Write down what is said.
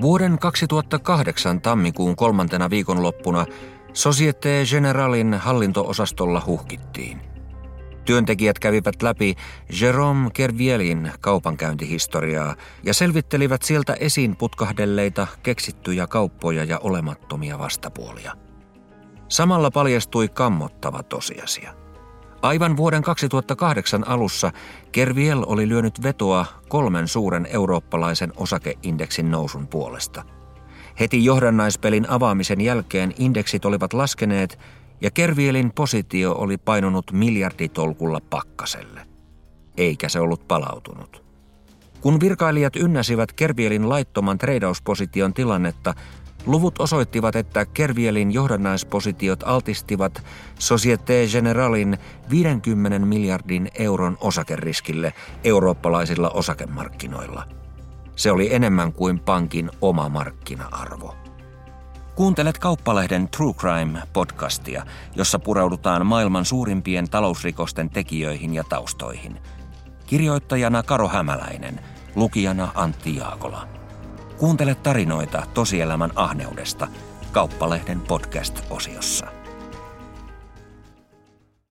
Vuoden 2008 tammikuun kolmantena viikonloppuna Societe Generalin hallintoosastolla huhkittiin. Työntekijät kävivät läpi Jerome Kervielin kaupankäyntihistoriaa ja selvittelivät sieltä esiin putkahdelleita, keksittyjä kauppoja ja olemattomia vastapuolia. Samalla paljastui kammottava tosiasia. Aivan vuoden 2008 alussa Kerviel oli lyönyt vetoa kolmen suuren eurooppalaisen osakeindeksin nousun puolesta. Heti johdannaispelin avaamisen jälkeen indeksit olivat laskeneet ja Kervielin positio oli painunut miljarditolkulla pakkaselle. Eikä se ollut palautunut. Kun virkailijat ynnäsivät Kervielin laittoman treidausposition tilannetta, luvut osoittivat, että Kervielin johdannaispositiot altistivat Societe Generalin 50 miljardin euron osakeriskille eurooppalaisilla osakemarkkinoilla. Se oli enemmän kuin pankin oma markkina-arvo. Kuuntelet Kauppalehden True Crime-podcastia, jossa pureudutaan maailman suurimpien talousrikosten tekijöihin ja taustoihin. Kirjoittajana Karo Hämäläinen, lukijana Antti Jaakola. Kuuntele tarinoita tosielämän ahneudesta Kauppalehden podcast-osiossa.